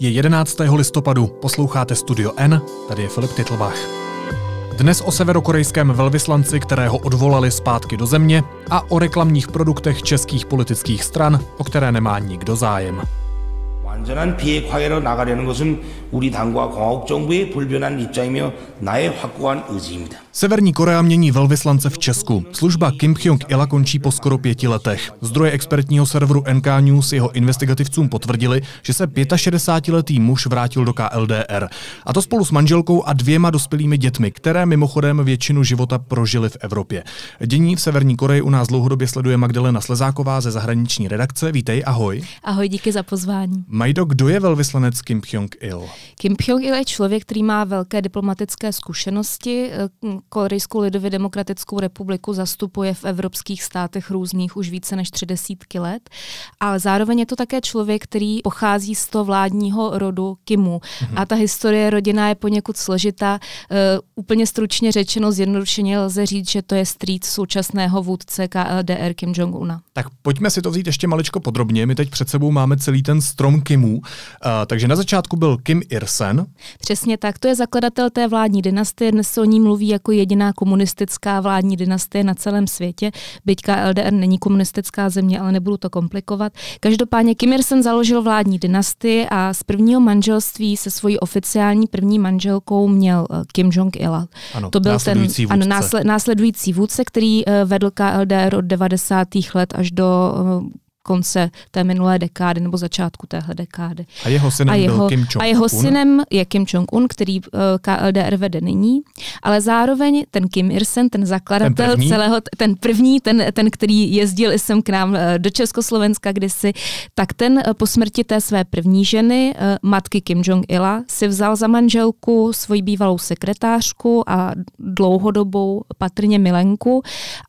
Je 11. listopadu, posloucháte Studio N, tady je Filip Titlbach. Dnes o severokorejském velvyslanci, kterého odvolali zpátky do země, a o reklamních produktech českých politických stran, o které nemá nikdo zájem. 완전한 비핵화해로 나가려는 것은 우리 당과 공화국 정부의 불변한 입장이며 나의 확고한 의지입니다. Severní Korea mění velvyslance v Česku. Služba Kim Jong-ila končí po skoro pěti letech. Zdroje expertního serveru NK News jeho investigativcům potvrdili, že se 65-letý muž vrátil do KLDR. A to spolu s manželkou a dvěma dospělými dětmi, které mimochodem většinu života prožili v Evropě. Dění v Severní Koreji u nás dlouhodobě sleduje Magdalena Slezáková ze zahraniční redakce. Vítej, ahoj. Ahoj, díky za pozvání. Majdo, kdo je velvyslanec Kim Jong-il? Kim Jong-il je člověk, který má velké diplomatické zkušenosti. Korejskou lidově demokratickou republiku zastupuje v evropských státech různých už více než tři desítky let, ale zároveň je to také člověk, který pochází z toho vládního rodu Kimu. Mm-hmm. A ta historie rodina je poněkud složitá. Uh, úplně stručně řečeno, zjednodušeně lze říct, že to je strýc současného vůdce KLDR Kim Jong-una. Tak pojďme si to vzít ještě maličko podrobně. My teď před sebou máme celý ten strom Kimů. Uh, takže na začátku byl Kim Ir-sen. Přesně tak, to je zakladatel té vládní dynastie, dnes se o ní mluví jako jediná komunistická vládní dynastie na celém světě. Byť KLDR není komunistická země, ale nebudu to komplikovat. Každopádně Kim Ir-sen založil vládní dynastii a z prvního manželství se svojí oficiální první manželkou měl eh, Kim Jong-ila. Ano, to byl ten vůdce. ano, násled, následující vůdce, který uh, vedl KLDR od 90. let až do uh, konce té minulé dekády nebo začátku téhle dekády. A jeho synem a jeho, byl Kim Jong-un? A jeho synem je Kim Jong-un, který uh, KLDR vede nyní, ale zároveň ten Kim Ir-sen, ten zakladatel ten první? celého, ten první, ten, ten, který jezdil jsem k nám uh, do Československa kdysi, tak ten uh, po smrti té své první ženy, uh, matky Kim Jong-ila, si vzal za manželku svoji bývalou sekretářku a dlouhodobou patrně milenku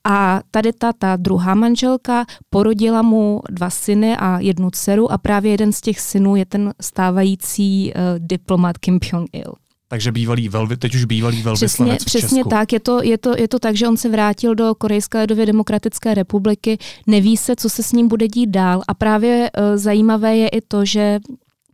a tady ta, ta druhá manželka porodila mu dva syny a jednu dceru a právě jeden z těch synů je ten stávající uh, diplomat Kim Jong-il. Takže bývalý velvy, teď už bývalý velvyslanec Přesně, v přesně Česku. tak. Je to, je, to, je to tak, že on se vrátil do Korejské lidově demokratické republiky. Neví se, co se s ním bude dít dál. A právě uh, zajímavé je i to, že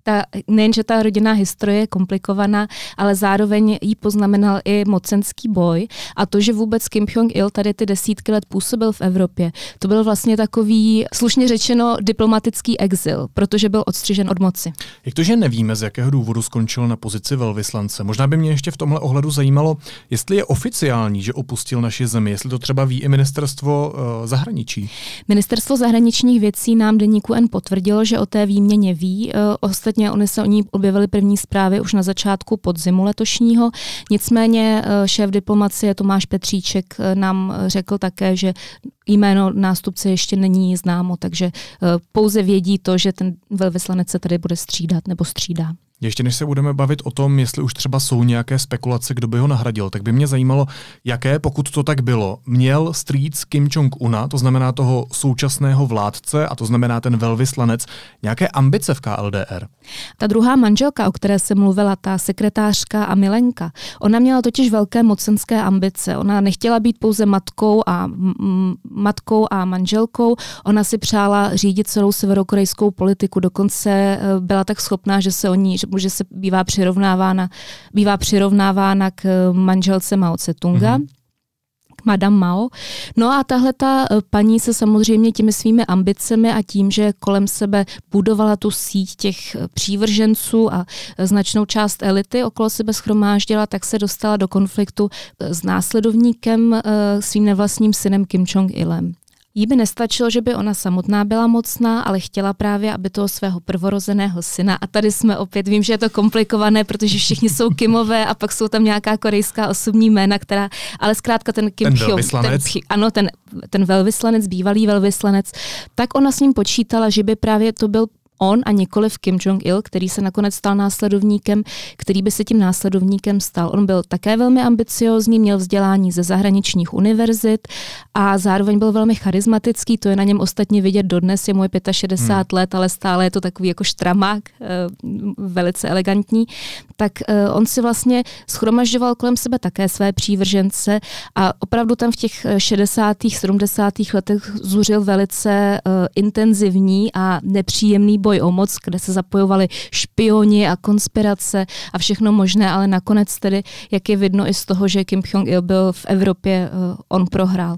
ta, nejen, že ta rodinná historie je komplikovaná, ale zároveň jí poznamenal i mocenský boj a to, že vůbec Kim Jong-il tady ty desítky let působil v Evropě, to byl vlastně takový, slušně řečeno, diplomatický exil, protože byl odstřižen od moci. Jak to, že nevíme, z jakého důvodu skončil na pozici velvyslance? Možná by mě ještě v tomhle ohledu zajímalo, jestli je oficiální, že opustil naši zemi, jestli to třeba ví i ministerstvo uh, zahraničí. Ministerstvo zahraničních věcí nám deníku N potvrdilo, že o té výměně ví. Uh, ostatně Oni se o ní objevily první zprávy už na začátku podzimu letošního. Nicméně šéf diplomacie Tomáš Petříček nám řekl také, že jméno nástupce ještě není známo, takže pouze vědí to, že ten velvyslanec se tady bude střídat nebo střídá. Ještě než se budeme bavit o tom, jestli už třeba jsou nějaké spekulace, kdo by ho nahradil, tak by mě zajímalo, jaké, pokud to tak bylo, měl strýc Kim Jong-una, to znamená toho současného vládce, a to znamená ten velvyslanec, nějaké ambice v KLDR? Ta druhá manželka, o které se mluvila, ta sekretářka a milenka, ona měla totiž velké mocenské ambice. Ona nechtěla být pouze matkou a, m- matkou a manželkou, ona si přála řídit celou severokorejskou politiku, dokonce byla tak schopná, že se o ní, že že se bývá přirovnávána, bývá přirovnávána k manželce Mao Tse-tunga. Mm-hmm. Madame Mao. No a tahle ta paní se samozřejmě těmi svými ambicemi a tím, že kolem sebe budovala tu síť těch přívrženců a značnou část elity okolo sebe schromáždila, tak se dostala do konfliktu s následovníkem svým nevlastním synem Kim Jong-ilem. Jí by nestačilo, že by ona samotná byla mocná, ale chtěla právě, aby toho svého prvorozeného syna, a tady jsme opět, vím, že je to komplikované, protože všichni jsou Kimové a pak jsou tam nějaká korejská osobní jména, která, ale zkrátka ten Kim ten velvyslanec. Ten, ano, ten, ten velvyslanec, bývalý velvyslanec, tak ona s ním počítala, že by právě to byl on a nikoliv Kim Jong-il, který se nakonec stal následovníkem, který by se tím následovníkem stal. On byl také velmi ambiciozní, měl vzdělání ze zahraničních univerzit a zároveň byl velmi charismatický, to je na něm ostatně vidět dodnes, je mu 65 hmm. let, ale stále je to takový jako štramák, velice elegantní. Tak on si vlastně schromažďoval kolem sebe také své přívržence a opravdu tam v těch 60. 70. letech zuřil velice intenzivní a nepříjemný boj souboj o moc, kde se zapojovali špioni a konspirace a všechno možné, ale nakonec tedy, jak je vidno i z toho, že Kim Jong-il byl v Evropě, uh, on prohrál.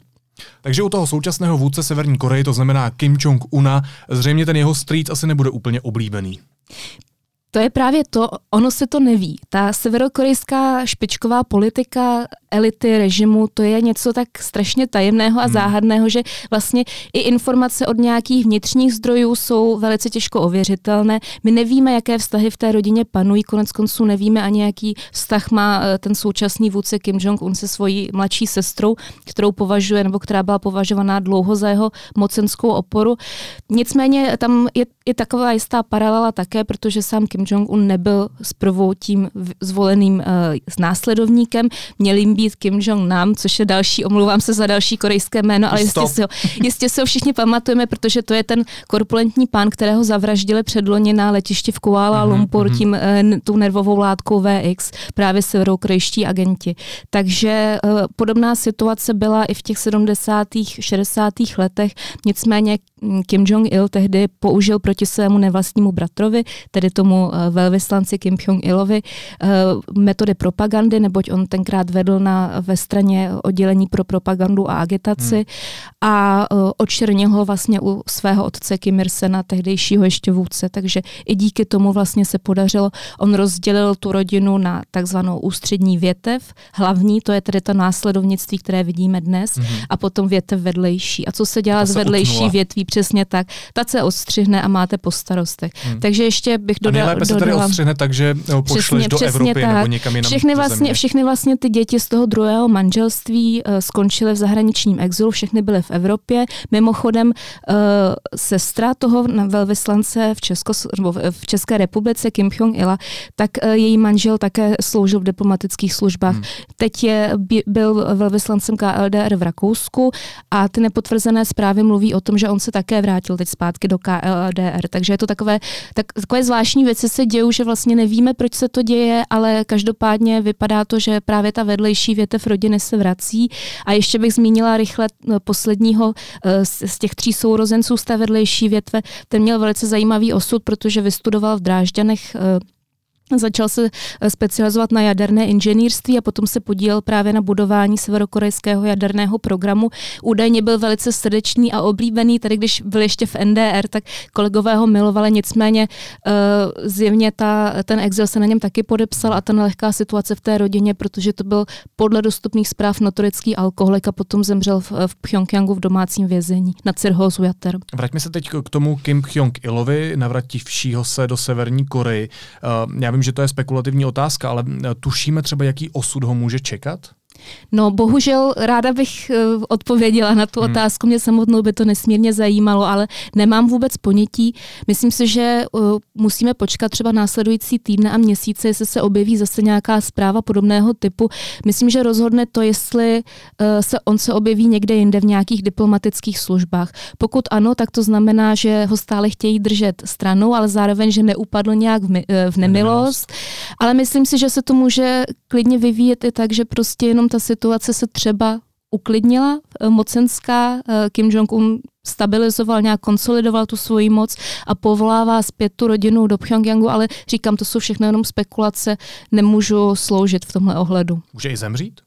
Takže u toho současného vůdce Severní Koreje, to znamená Kim Jong-una, zřejmě ten jeho street asi nebude úplně oblíbený. To je právě to, ono se to neví. Ta severokorejská špičková politika elity režimu, to je něco tak strašně tajemného a hmm. záhadného, že vlastně i informace od nějakých vnitřních zdrojů jsou velice těžko ověřitelné. My nevíme, jaké vztahy v té rodině panují, konec konců nevíme ani, jaký vztah má eh, ten současný vůdce Kim Jong-un se svojí mladší sestrou, kterou považuje, nebo která byla považovaná dlouho za jeho mocenskou oporu. Nicméně tam je, je taková jistá paralela také, protože sám Kim Jong-un nebyl zprvu tím zvoleným uh, následovníkem, měl jim být Kim Jong-nam, což je další, omlouvám se za další korejské jméno, ale jistě si, ho, jistě si ho všichni pamatujeme, protože to je ten korpulentní pán, kterého zavraždili předloni na letišti v Kuala mhm, Lumpur mm-hmm. tím, uh, tou nervovou látkou VX, právě severokorejští agenti. Takže uh, podobná situace byla i v těch 70. 60. letech, nicméně Kim Jong-il tehdy použil proti svému nevlastnímu bratrovi, tedy tomu eh, velvyslanci Kim Jong-ilovi, eh, metody propagandy, neboť on tenkrát vedl na, ve straně oddělení pro propagandu a agitaci hmm. a eh, očernil ho vlastně u svého otce Kim Ir-sena, tehdejšího ještě vůdce, takže i díky tomu vlastně se podařilo, on rozdělil tu rodinu na takzvanou ústřední větev, hlavní, to je tedy to následovnictví, které vidíme dnes, hmm. a potom větev vedlejší. A co se dělá z vedlejší utnula. větví? přesně tak. Ta se odstřihne a máte po starostech. Hmm. Takže ještě bych dodala. A nejlépe se tady odstřihne tak, že pošleš přesně, do přesně Evropy tak. nebo někam jinam všechny vlastně, všechny vlastně ty děti z toho druhého manželství uh, skončily v zahraničním exilu, všechny byly v Evropě. Mimochodem uh, sestra toho velvyslance v, Česko, nebo v České republice, Kim Jong-ila, tak uh, její manžel také sloužil v diplomatických službách. Hmm. Teď je, by, byl velvyslancem KLDR v Rakousku a ty nepotvrzené zprávy mluví o tom, že on se také vrátil teď zpátky do KLDR. Takže je to takové, tak, takové zvláštní věci se dějou, že vlastně nevíme, proč se to děje, ale každopádně vypadá to, že právě ta vedlejší větev rodiny se vrací. A ještě bych zmínila rychle no, posledního eh, z těch tří sourozenců z té vedlejší větve. Ten měl velice zajímavý osud, protože vystudoval v Drážďanech eh, Začal se eh, specializovat na jaderné inženýrství a potom se podílel právě na budování severokorejského jaderného programu. Údajně byl velice srdečný a oblíbený, tady když byl ještě v NDR, tak kolegové ho milovali, nicméně uh, zjevně ta, ten exil se na něm taky podepsal a ta nelehká situace v té rodině, protože to byl podle dostupných zpráv notorický alkoholik a potom zemřel v, v Pyongyangu v domácím vězení na cirhózu jater. Vraťme se teď k tomu Kim Jong-ilovi, navrativšího se do Severní Koreji. Uh, já vím, vím, že to je spekulativní otázka, ale eh, tušíme třeba, jaký osud ho může čekat? No bohužel ráda bych uh, odpověděla na tu hmm. otázku, mě samotnou by to nesmírně zajímalo, ale nemám vůbec ponětí. Myslím si, že uh, musíme počkat třeba následující týdny a měsíce, jestli se objeví zase nějaká zpráva podobného typu. Myslím, že rozhodne to, jestli uh, se on se objeví někde jinde v nějakých diplomatických službách. Pokud ano, tak to znamená, že ho stále chtějí držet stranou, ale zároveň, že neupadl nějak v, v nemilost. Ale myslím si, že se to může klidně vyvíjet i tak, že prostě jenom ta situace se třeba uklidnila eh, mocenská, eh, Kim Jong-un stabilizoval, nějak konsolidoval tu svoji moc a povolává zpět tu rodinu do Pyongyangu, ale říkám, to jsou všechno jenom spekulace, nemůžu sloužit v tomhle ohledu. Může i zemřít?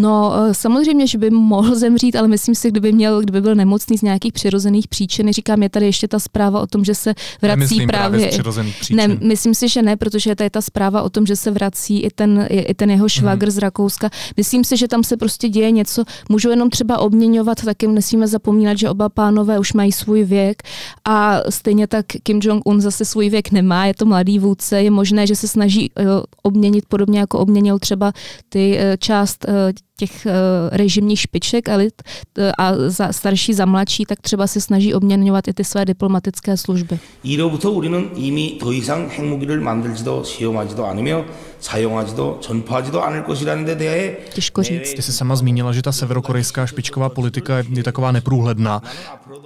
No, eh, samozřejmě, že by mohl zemřít, ale myslím si, kdyby měl, kdyby byl nemocný z nějakých přirozených příčin. Říkám, je tady ještě ta zpráva o tom, že se vrací Nemyslím právě. právě z přirozených příčin. Ne, myslím si, že ne, protože je ta zpráva o tom, že se vrací i ten, i ten jeho švagr hmm. z Rakouska. Myslím si, že tam se prostě děje něco. Můžu jenom třeba obměňovat, taky nesmíme zapomínat, že oba pánové už mají svůj věk a stejně tak Kim Jong-un zase svůj věk nemá, je to mladý vůdce, je možné, že se snaží uh, obměnit podobně jako obměnil třeba ty uh, část těch uh, režimních špiček elit uh, a za starší za mladší, tak třeba se snaží obměňovat i ty své diplomatické služby. 이로부터 우리는 이미 더 이상 핵무기를 만들지도 시험하지도 않으며 사용하지도 전파하지도 않을 것이라는 데 대해 Těžko říct. Ty jsi sama zmínila, že ta severokorejská špičková politika je, je taková neprůhledná.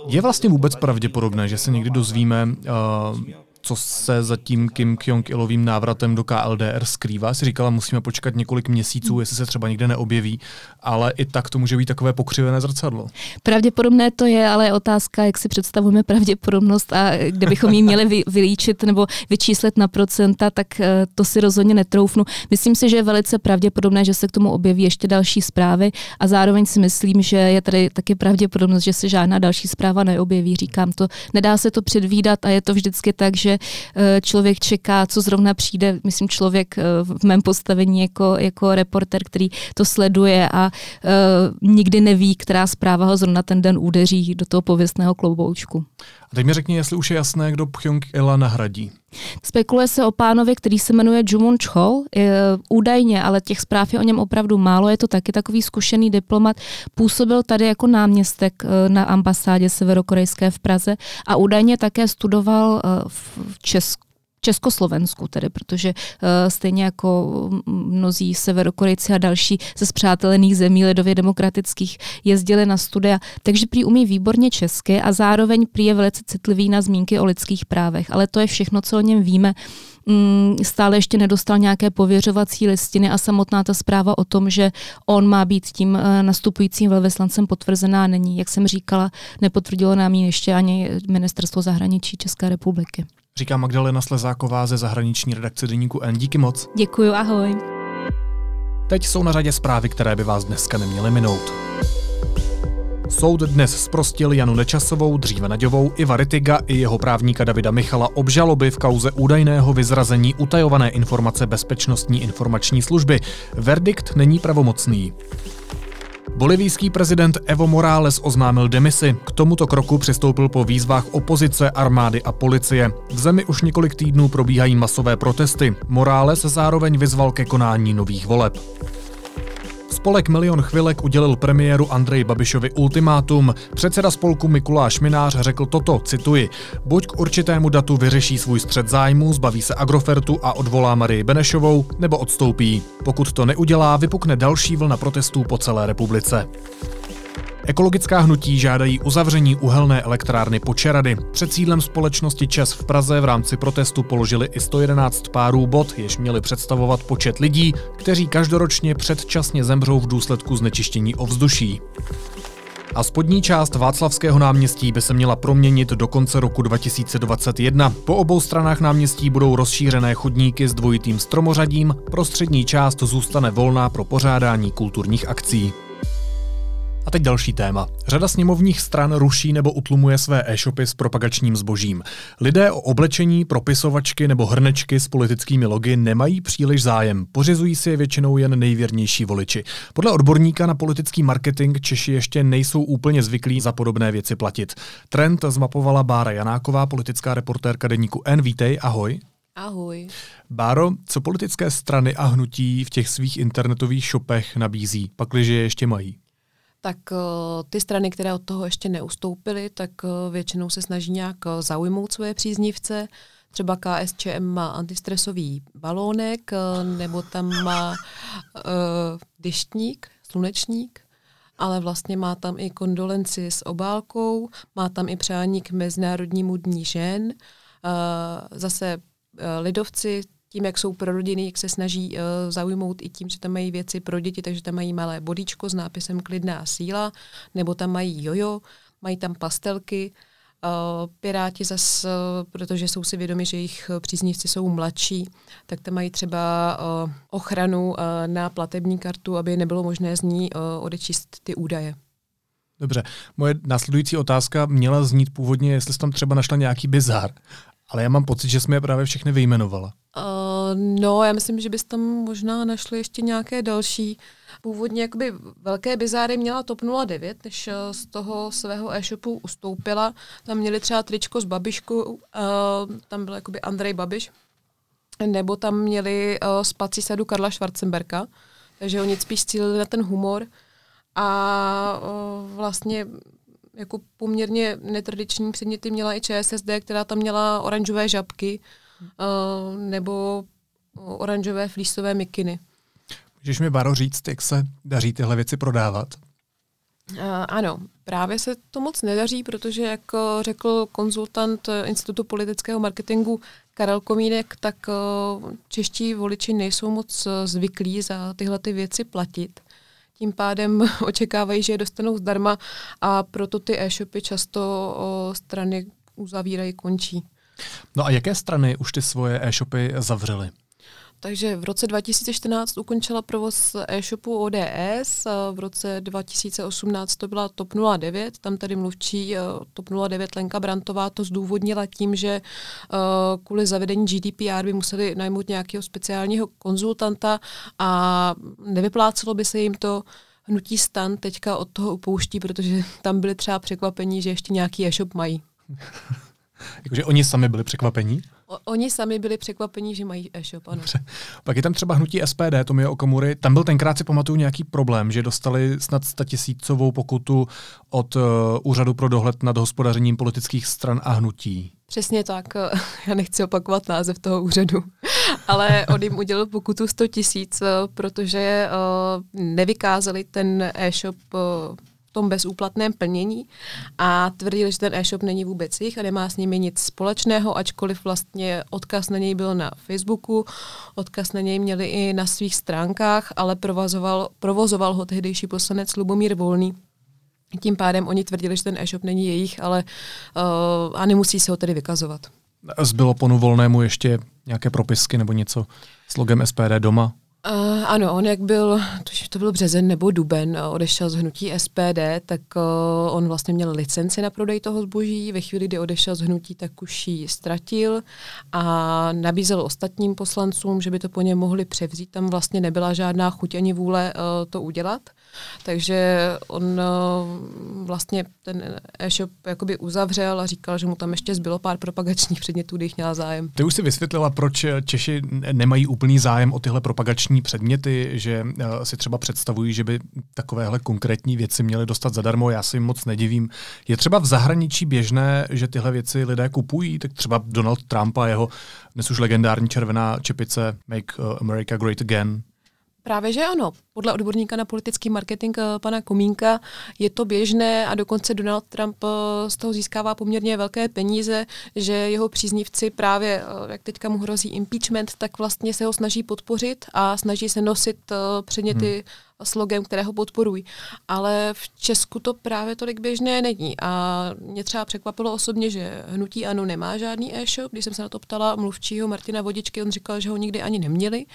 Je vlastně vůbec pravděpodobné, že se někdy dozvíme uh, co se za tím Kim Jong-ilovým návratem do KLDR skrývá. Si říkala, musíme počkat několik měsíců, jestli se třeba nikde neobjeví, ale i tak to může být takové pokřivené zrcadlo. Pravděpodobné to je, ale je otázka, jak si představujeme pravděpodobnost a kde bychom ji měli vylíčit nebo vyčíslit na procenta, tak eh, to si rozhodně netroufnu. Myslím si, že je velice pravděpodobné, že se k tomu objeví ještě další zprávy a zároveň si myslím, že je tady taky pravděpodobnost, že se žádná další zpráva neobjeví. Říkám to, nedá se to předvídat a je to vždycky tak, že eh, člověk čeká, co zrovna přijde. Myslím, člověk eh, v mém postavení jako, jako reporter, který to sleduje a uh, nikdy neví, která zpráva ho zrovna ten den udeří do toho pověstného kloboučku. A teď mi řekni, jestli už je jasné, kdo Pyong-ila nahradí. Spekuluje se o pánovi, který se jmenuje Jumun Chol. Údajně, ale těch zpráv je o něm opravdu málo. Je to taky takový zkušený diplomat. Působil tady jako náměstek eh, na ambasádě severokorejské v Praze a údajně také studoval eh, v Česku Československu tedy, protože uh, stejně jako mnozí severokorejci a další ze zpřátelených zemí lidově demokratických jezdili na studia, takže prý umí výborně česky a zároveň prý je velice citlivý na zmínky o lidských právech. Ale to je všechno, co o něm víme. Mm, stále ještě nedostal nějaké pověřovací listiny a samotná ta zpráva o tom, že on má být tím eh, nastupujícím velvyslancem potvrzená není. Jak jsem říkala, nepotvrdilo nám ji ještě ani ministerstvo zahraničí České republiky. Říká Magdalena Slezáková ze zahraniční redakce Deníku N. Díky moc. Děkuji, ahoj. Teď jsou na řadě zprávy, které by vás dneska neměly minout. Soud dnes zprostil Janu Nečasovou, dříve Naďovou, Iva Ritiga i jeho právníka Davida Michala obžaloby v kauze údajného vyzrazení utajované informace Bezpečnostní informační služby. Verdikt není pravomocný. Bolivijský prezident Evo Morales oznámil demisi. K tomuto kroku přistoupil po výzvách opozice, armády a policie. V zemi už několik týdnů probíhají masové protesty. Morales zároveň vyzval ke konání nových voleb. Spolek Milion chvilek udělil premiéru Andrej Babišovi ultimátum. Předseda spolku Mikuláš Minář řekl toto, cituji, buď k určitému datu vyřeší svůj střed zájmu, zbaví se Agrofertu a odvolá Marii Benešovou, nebo odstoupí. Pokud to neudělá, vypukne další vlna protestů po celé republice. Ekologická hnutí žádají uzavření uhelné elektrárny Počerady. Před sídlem společnosti ČES v Praze v rámci protestu položili i 111 párů bod, jež měli představovat počet lidí, kteří každoročně předčasně zemřou v důsledku znečištění ovzduší. A spodní část Václavského náměstí by se měla proměnit do konce roku 2021. Po obou stranách náměstí budou rozšířené chodníky s dvojitým stromořadím, prostřední část zůstane volná pro pořádání kulturních akcí. A teď další téma. Řada sněmovních stran ruší nebo utlumuje své e-shopy s propagačním zbožím. Lidé o oblečení, propisovačky nebo hrnečky s politickými logy nemají příliš zájem. Pořizují si je většinou jen nejvěrnější voliči. Podle odborníka na politický marketing Češi ještě nejsou úplně zvyklí za podobné věci platit. Trend zmapovala Bára Janáková, politická reportérka deníku N. Vítej, ahoj. Ahoj. Báro, co politické strany a hnutí v těch svých internetových shopech nabízí, pakliže je ještě mají? Tak uh, ty strany, které od toho ještě neustoupily, tak uh, většinou se snaží nějak uh, zaujmout svoje příznivce. Třeba KSČM má antistresový balónek, nebo tam má uh, dyštník, slunečník, ale vlastně má tam i kondolenci s obálkou, má tam i přání k Mezinárodnímu dní žen. Uh, zase uh, lidovci tím, jak jsou pro rodiny, jak se snaží uh, zaujmout i tím, že tam mají věci pro děti, takže tam mají malé bodíčko s nápisem Klidná síla, nebo tam mají jojo, mají tam pastelky. Uh, Piráti zas, uh, protože jsou si vědomi, že jejich příznivci jsou mladší, tak tam mají třeba uh, ochranu na platební kartu, aby nebylo možné z ní odečíst ty údaje. Dobře, moje následující otázka měla znít původně, jestli jsi tam třeba našla nějaký bizar, ale já mám pocit, že jsme je právě všechny vyjmenovala. Uh, no, já myslím, že bys tam možná našli ještě nějaké další. Původně jakoby velké bizáry měla TOP 09, než uh, z toho svého e-shopu ustoupila. Tam měli třeba tričko s Babiškou, uh, tam byl jakoby Andrej Babiš, nebo tam měli uh, spací sadu Karla Schwarzenberka, takže oni spíš cílili na ten humor a uh, vlastně jako poměrně netradiční předměty měla i ČSSD, která tam měla oranžové žabky, uh, nebo oranžové flísové mikiny. Můžeš mi, Baro, říct, jak se daří tyhle věci prodávat? Uh, ano, právě se to moc nedaří, protože, jak řekl konzultant Institutu politického marketingu Karel Komínek, tak uh, čeští voliči nejsou moc zvyklí za tyhle ty věci platit. Tím pádem očekávají, že je dostanou zdarma a proto ty e-shopy často strany uzavírají, končí. No a jaké strany už ty svoje e-shopy zavřely? Takže v roce 2014 ukončila provoz e-shopu ODS, v roce 2018 to byla TOP 09, tam tady mluvčí eh, TOP 09 Lenka Brantová to zdůvodnila tím, že eh, kvůli zavedení GDPR by museli najmout nějakého speciálního konzultanta a nevyplácelo by se jim to hnutí stan teďka od toho upouští, protože tam byli třeba překvapení, že ještě nějaký e-shop mají. Jakože oni sami byli překvapení? O, oni sami byli překvapení, že mají e-shop, ano. Dobře. Pak je tam třeba hnutí SPD, Tomio Okamury. Tam byl tenkrát si pamatuju nějaký problém, že dostali snad 100 tisícovou pokutu od uh, Úřadu pro dohled nad hospodařením politických stran a hnutí. Přesně tak. Já nechci opakovat název toho úřadu, ale on jim udělal pokutu 100 tisíc, eh, protože uh, nevykázali ten e-shop uh, tom bezúplatném plnění a tvrdili, že ten e-shop není vůbec jich a nemá s nimi nic společného, ačkoliv vlastně odkaz na něj byl na Facebooku, odkaz na něj měli i na svých stránkách, ale provozoval, provozoval ho tehdejší poslanec Lubomír Volný. Tím pádem oni tvrdili, že ten e-shop není jejich, ale uh, a nemusí se ho tedy vykazovat. Zbylo panu Volnému ještě nějaké propisky nebo něco s logem SPD doma? Uh, ano, on jak byl, tuž to byl březen nebo duben, odešel z hnutí SPD, tak uh, on vlastně měl licenci na prodej toho zboží. Ve chvíli, kdy odešel z hnutí, tak už ji ztratil a nabízel ostatním poslancům, že by to po něm mohli převzít. Tam vlastně nebyla žádná chuť ani vůle uh, to udělat. Takže on uh, vlastně ten e-shop jakoby uzavřel a říkal, že mu tam ještě zbylo pár propagačních předmětů, když měl zájem. Ty už si vysvětlila, proč Češi nemají úplný zájem o tyhle propagační předměty, že uh, si třeba představují, že by takovéhle konkrétní věci měli dostat zadarmo. Já si jim moc nedivím. Je třeba v zahraničí běžné, že tyhle věci lidé kupují, tak třeba Donald Trump a jeho dnes už legendární červená čepice Make America Great Again Právě, že ano. Podle odborníka na politický marketing eh, pana Komínka je to běžné a dokonce Donald Trump eh, z toho získává poměrně velké peníze, že jeho příznivci právě, eh, jak teďka mu hrozí impeachment, tak vlastně se ho snaží podpořit a snaží se nosit předměty hmm s logem, které ho podporují. Ale v Česku to právě tolik běžné není. A mě třeba překvapilo osobně, že Hnutí Ano nemá žádný e-shop. Když jsem se na to ptala mluvčího Martina Vodičky, on říkal, že ho nikdy ani neměli.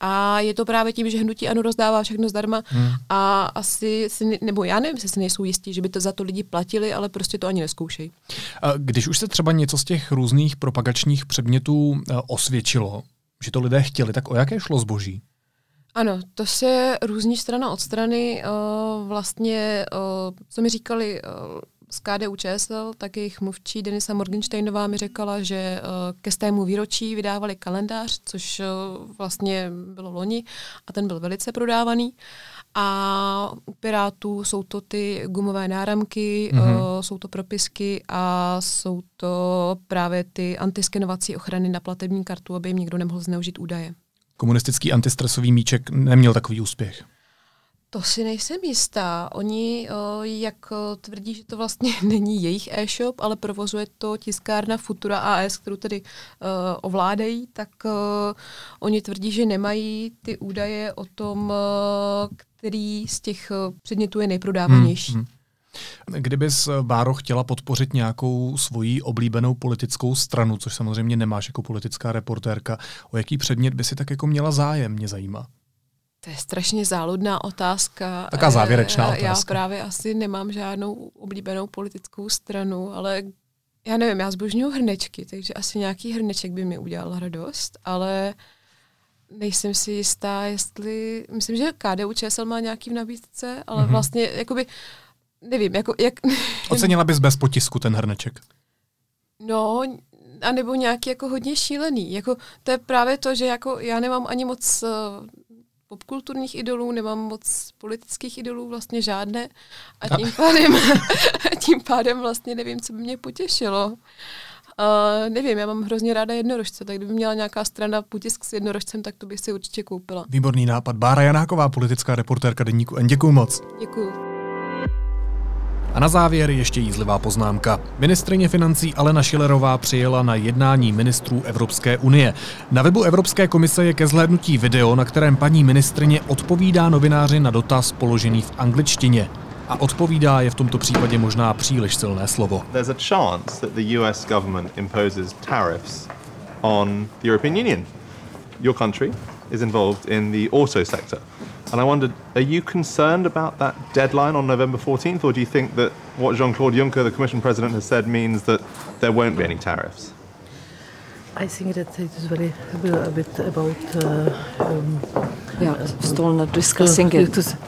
A je to právě tím, že hnutí ano rozdává všechno zdarma hmm. a asi, si, nebo já nevím, jestli si nejsou jistí, že by to za to lidi platili, ale prostě to ani neskoušejí. Když už se třeba něco z těch různých propagačních předmětů eh, osvědčilo, že to lidé chtěli, tak o jaké šlo zboží? Ano, to se různí strana od strany. Uh, vlastně, uh, co mi říkali uh, z KDU ČSL, tak jejich mluvčí Denisa Morgensteinová mi řekla, že uh, ke stému výročí vydávali kalendář, což uh, vlastně bylo loni a ten byl velice prodávaný. A u Pirátů jsou to ty gumové náramky, mm-hmm. jsou to propisky a jsou to právě ty antiskenovací ochrany na platební kartu, aby jim někdo nemohl zneužít údaje. Komunistický antistresový míček neměl takový úspěch. To si nejsem jistá. Oni, jak tvrdí, že to vlastně není jejich e-shop, ale provozuje to tiskárna Futura AS, kterou tedy uh, ovládají, tak oni tvrdí, že nemají ty údaje o tom, který z těch předmětů je nejprodávanější. Hmm, hmm. Kdybys, Báro, chtěla podpořit nějakou svoji oblíbenou politickou stranu, což samozřejmě nemáš jako politická reportérka, o jaký předmět by si tak jako měla zájem, mě zajímá. To je strašně záludná otázka. Taká závěrečná otázka. Já právě asi nemám žádnou oblíbenou politickou stranu, ale já nevím, já zbožňuji hrnečky, takže asi nějaký hrneček by mi udělal radost, ale nejsem si jistá, jestli, myslím, že KDU ČSL má nějaký v nabídce, ale mm-hmm. vlastně, jakoby, nevím, jako, jak... Ocenila bys bez potisku ten hrneček? No, a nebo nějaký jako hodně šílený. Jako, to je právě to, že jako já nemám ani moc uh, popkulturních idolů, nemám moc politických idolů, vlastně žádné. A tím pádem, tím pádem vlastně nevím, co by mě potěšilo. Uh, nevím, já mám hrozně ráda jednorožce, tak kdyby měla nějaká strana potisk s jednorožcem, tak to bych si určitě koupila. Výborný nápad. Bára Janáková, politická reportérka Deníku N. Děkuju moc. Děkuju. A na závěr ještě jízlivá poznámka. Ministrině financí Alena Šilerová přijela na jednání ministrů Evropské unie. Na webu Evropské komise je ke zhlédnutí video, na kterém paní ministrině odpovídá novináři na dotaz položený v angličtině. A odpovídá je v tomto případě možná příliš silné slovo. On the European Union. Your country is involved in the auto sector. And I wondered, are you concerned about that deadline on November 14th, or do you think that what Jean Claude Juncker, the Commission President, has said means that there won't be any tariffs? I think that it is very a bit about. Uh, um, yeah, still not discussing to, it. To,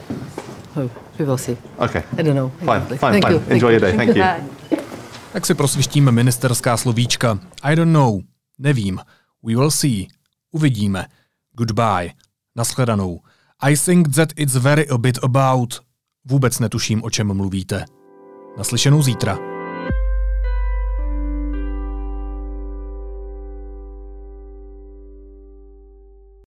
oh, we will see. Okay. I don't know. Fine, exactly. fine, Thank fine. you. Enjoy your day. Thank you. Tak si prosvištíme ministerská slovíčka. I don't know. Nevím. We will see. Uvidíme. Goodbye. Naschledanou. I think that it's very a bit about. Vůbec netuším, o čem mluvíte. Naslyšenou zítra.